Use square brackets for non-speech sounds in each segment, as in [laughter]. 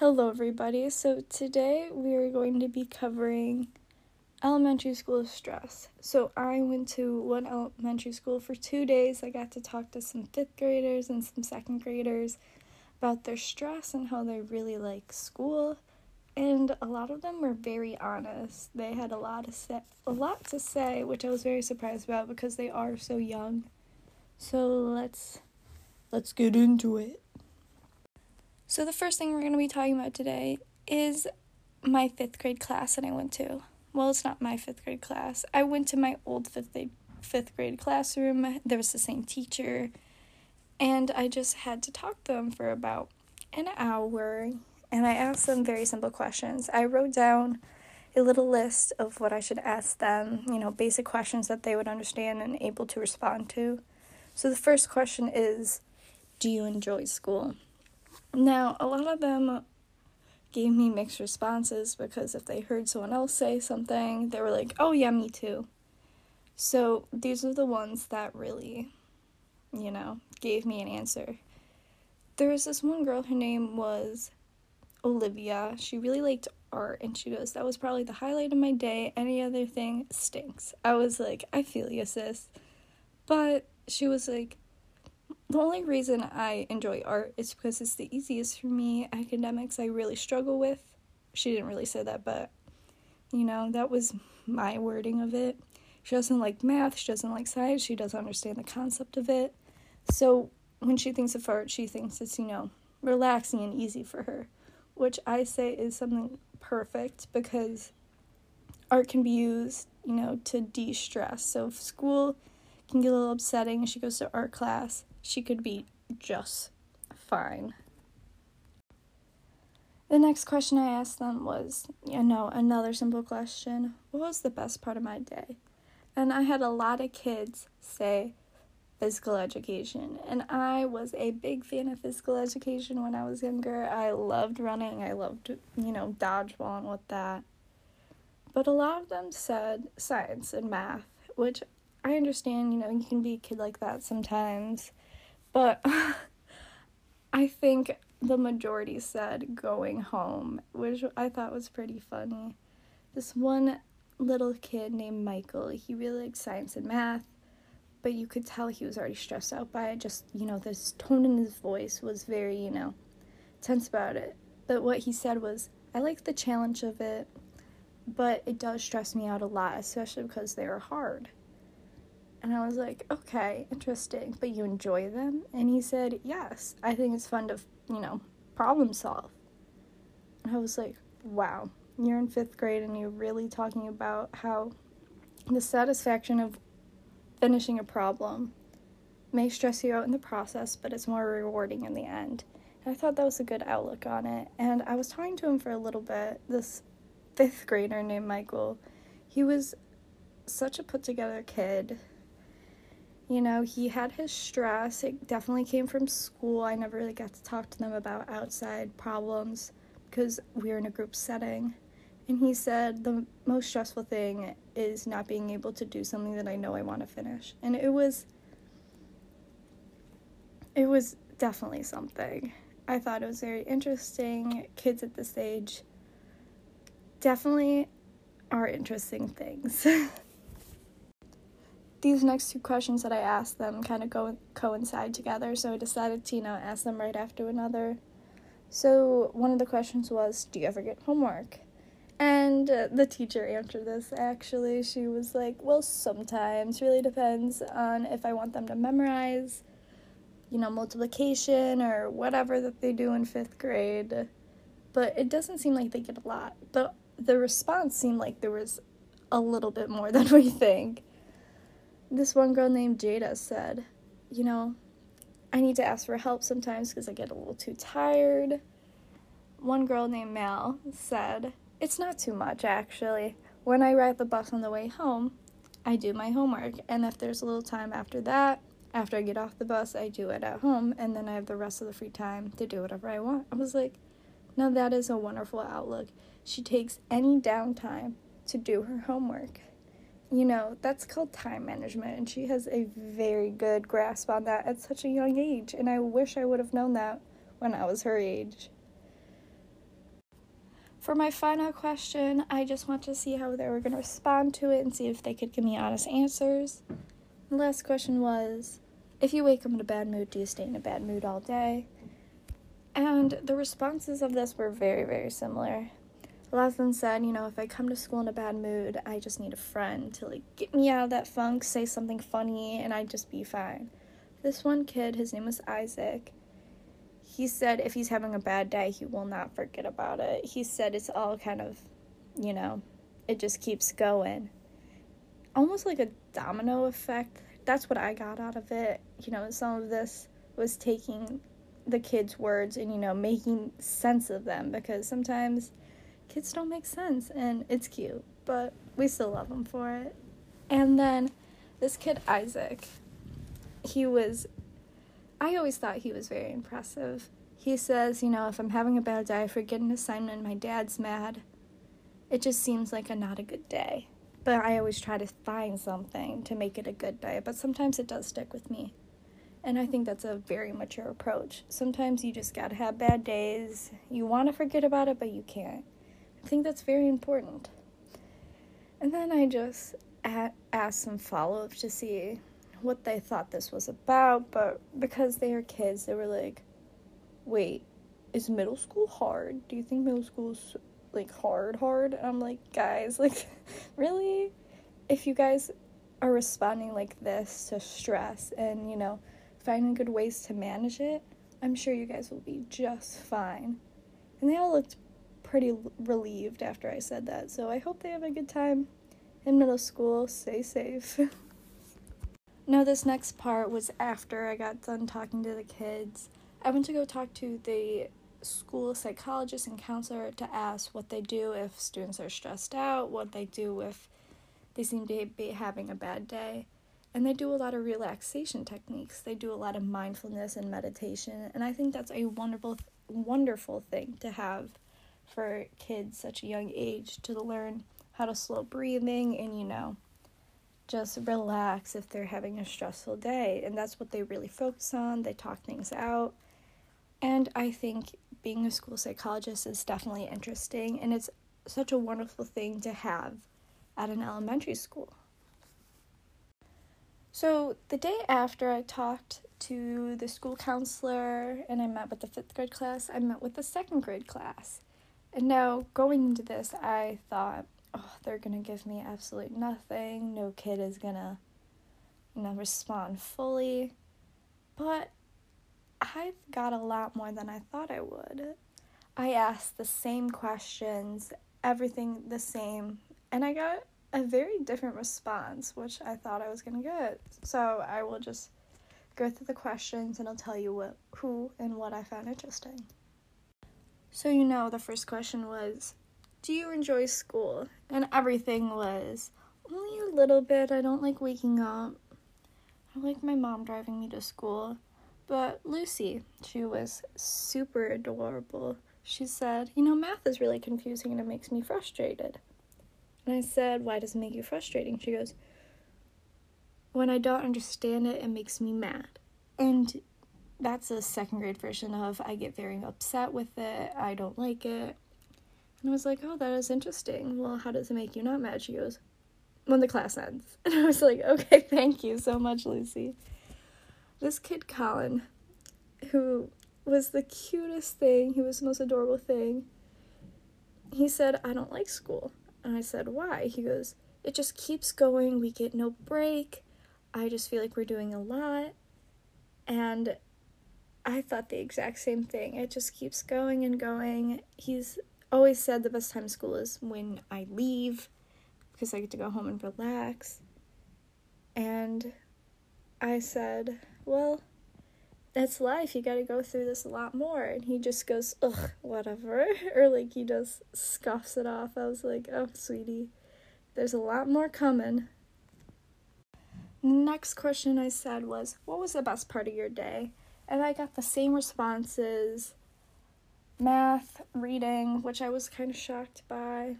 Hello, everybody. So, today we are going to be covering elementary school stress. So, I went to one elementary school for two days. I got to talk to some fifth graders and some second graders about their stress and how they really like school. And a lot of them were very honest. They had a lot to say, a lot to say, which I was very surprised about because they are so young. So let's let's get into it. So, the first thing we're going to be talking about today is my fifth grade class that I went to. Well, it's not my fifth grade class. I went to my old fifth grade, fifth grade classroom. There was the same teacher, and I just had to talk to them for about an hour. And I asked them very simple questions. I wrote down a little list of what I should ask them, you know, basic questions that they would understand and able to respond to. So, the first question is Do you enjoy school? Now, a lot of them gave me mixed responses because if they heard someone else say something, they were like, oh, yeah, me too. So these are the ones that really, you know, gave me an answer. There was this one girl, her name was Olivia. She really liked art, and she goes, That was probably the highlight of my day. Any other thing stinks. I was like, I feel you, sis. But she was like, the only reason I enjoy art is because it's the easiest for me. Academics, I really struggle with. She didn't really say that, but you know, that was my wording of it. She doesn't like math, she doesn't like science, she doesn't understand the concept of it. So when she thinks of art, she thinks it's, you know, relaxing and easy for her, which I say is something perfect because art can be used, you know, to de stress. So if school can get a little upsetting she goes to art class, she could be just fine. The next question I asked them was, you know, another simple question What was the best part of my day? And I had a lot of kids say physical education. And I was a big fan of physical education when I was younger. I loved running, I loved, you know, dodgeball and with that. But a lot of them said science and math, which I understand, you know, you can be a kid like that sometimes. But [laughs] I think the majority said going home, which I thought was pretty funny. This one little kid named Michael, he really liked science and math, but you could tell he was already stressed out by it. Just, you know, this tone in his voice was very, you know, tense about it. But what he said was, I like the challenge of it, but it does stress me out a lot, especially because they are hard. And I was like, okay, interesting, but you enjoy them? And he said, yes, I think it's fun to, you know, problem solve. And I was like, wow, you're in fifth grade and you're really talking about how the satisfaction of finishing a problem may stress you out in the process, but it's more rewarding in the end. And I thought that was a good outlook on it. And I was talking to him for a little bit, this fifth grader named Michael. He was such a put together kid you know, he had his stress. It definitely came from school. I never really got to talk to them about outside problems because we were in a group setting. And he said the most stressful thing is not being able to do something that I know I want to finish. And it was it was definitely something. I thought it was very interesting. Kids at this age definitely are interesting things. [laughs] these next two questions that I asked them kind of go coincide together, so I decided to you know ask them right after another. So one of the questions was, "Do you ever get homework?" And uh, the teacher answered this actually. She was like, "Well, sometimes. Really depends on if I want them to memorize, you know, multiplication or whatever that they do in 5th grade." But it doesn't seem like they get a lot. But the response seemed like there was a little bit more than [laughs] we think this one girl named Jada said, you know, I need to ask for help sometimes because I get a little too tired. One girl named Mal said, It's not too much actually. When I ride the bus on the way home, I do my homework, and if there's a little time after that, after I get off the bus, I do it at home, and then I have the rest of the free time to do whatever I want. I was like, now that is a wonderful outlook. She takes any downtime to do her homework you know, that's called time management, and she has a very good grasp on that at such a young age. And I wish I would have known that when I was her age. For my final question, I just want to see how they were going to respond to it and see if they could give me honest answers. The last question was If you wake up in a bad mood, do you stay in a bad mood all day? And the responses of this were very, very similar. Them said, you know, if I come to school in a bad mood, I just need a friend to like get me out of that funk, say something funny, and I'd just be fine. This one kid, his name was Isaac, he said if he's having a bad day, he will not forget about it. He said it's all kind of, you know, it just keeps going. Almost like a domino effect. That's what I got out of it. You know, some of this was taking the kids' words and, you know, making sense of them because sometimes kids don't make sense and it's cute, but we still love them for it. And then this kid, Isaac, he was, I always thought he was very impressive. He says, you know, if I'm having a bad day, I forget an assignment, my dad's mad. It just seems like a not a good day. But I always try to find something to make it a good day, but sometimes it does stick with me. And I think that's a very mature approach. Sometimes you just gotta have bad days. You wanna forget about it, but you can't. I think that's very important. And then I just asked some follow up to see what they thought this was about, but because they are kids, they were like, wait, is middle school hard? Do you think middle school's like hard, hard? And I'm like, guys, [laughs] like, really? If you guys are responding like this to stress and, you know, finding good ways to manage it, I'm sure you guys will be just fine. And they all looked pretty relieved after I said that, so I hope they have a good time in middle school. Stay safe. [laughs] now, this next part was after I got done talking to the kids. I went to go talk to the school psychologist and counselor to ask what they do if students are stressed out, what they do if they seem to be having a bad day. And they do a lot of relaxation techniques. They do a lot of mindfulness and meditation, and I think that's a wonderful wonderful thing to have for kids such a young age to learn how to slow breathing and, you know, just relax if they're having a stressful day. And that's what they really focus on. They talk things out. And I think being a school psychologist is definitely interesting and it's such a wonderful thing to have at an elementary school. So, the day after I talked to the school counselor and I met with the fifth grade class, I met with the second grade class. And now, going into this, I thought, oh, they're gonna give me absolutely nothing. No kid is gonna, you know, respond fully. But I've got a lot more than I thought I would. I asked the same questions, everything the same, and I got a very different response, which I thought I was gonna get. So I will just go through the questions and I'll tell you what, who, and what I found interesting. So, you know, the first question was, Do you enjoy school? And everything was, Only a little bit. I don't like waking up. I like my mom driving me to school. But Lucy, she was super adorable. She said, You know, math is really confusing and it makes me frustrated. And I said, Why does it make you frustrating? She goes, When I don't understand it, it makes me mad. And that's a second grade version of I get very upset with it, I don't like it. And I was like, oh, that is interesting. Well, how does it make you not mad? She goes, when the class ends. [laughs] And I was like, okay, thank you so much, Lucy. This kid, Colin, who was the cutest thing, he was the most adorable thing, he said, I don't like school. And I said, why? He goes, it just keeps going. We get no break. I just feel like we're doing a lot. And I thought the exact same thing. It just keeps going and going. He's always said the best time school is when I leave because I get to go home and relax. And I said, Well, that's life. You gotta go through this a lot more. And he just goes, Ugh, whatever. [laughs] or like he just scoffs it off. I was like, Oh, sweetie, there's a lot more coming. Next question I said was, What was the best part of your day? And I got the same responses math, reading, which I was kind of shocked by.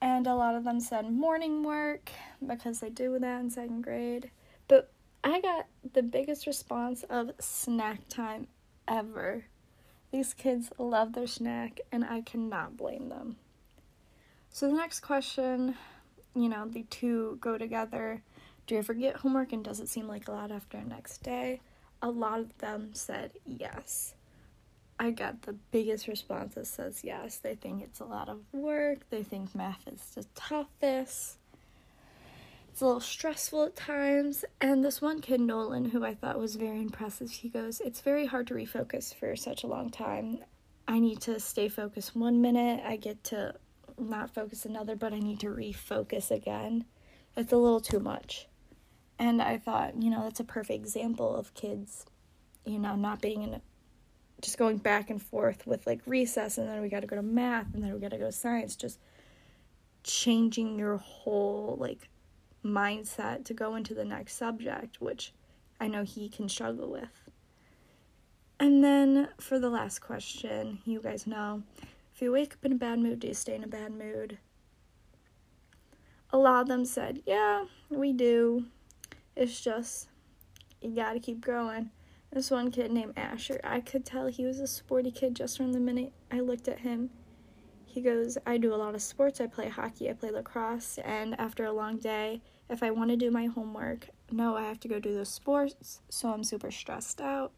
And a lot of them said morning work because they do that in second grade. But I got the biggest response of snack time ever. These kids love their snack, and I cannot blame them. So, the next question you know, the two go together. Do you ever get homework, and does it seem like a lot after next day? A lot of them said yes. I got the biggest response that says yes. They think it's a lot of work. They think math is the toughest. It's a little stressful at times. And this one kid, Nolan, who I thought was very impressive, he goes, It's very hard to refocus for such a long time. I need to stay focused one minute. I get to not focus another, but I need to refocus again. It's a little too much. And I thought, you know, that's a perfect example of kids, you know, not being in a just going back and forth with like recess and then we got to go to math and then we got to go to science just changing your whole like mindset to go into the next subject which i know he can struggle with. And then for the last question you guys know if you wake up in a bad mood do you stay in a bad mood? A lot of them said yeah we do it's just you gotta keep growing this one kid named Asher, I could tell he was a sporty kid just from the minute I looked at him. He goes, I do a lot of sports. I play hockey, I play lacrosse, and after a long day, if I want to do my homework, no, I have to go do those sports, so I'm super stressed out.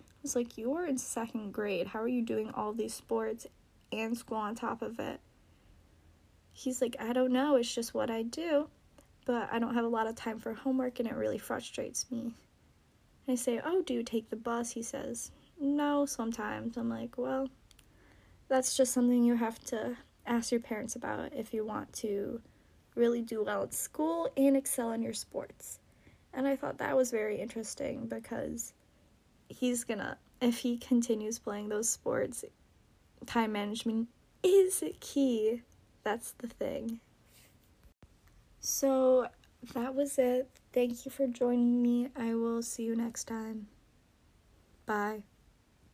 I was like, You are in second grade. How are you doing all these sports and school on top of it? He's like, I don't know. It's just what I do, but I don't have a lot of time for homework, and it really frustrates me. I say, Oh, do you take the bus? He says, No, sometimes. I'm like, Well, that's just something you have to ask your parents about if you want to really do well at school and excel in your sports. And I thought that was very interesting because he's gonna, if he continues playing those sports, time management is key. That's the thing. So that was it. Thank you for joining me. I will see you next time. Bye.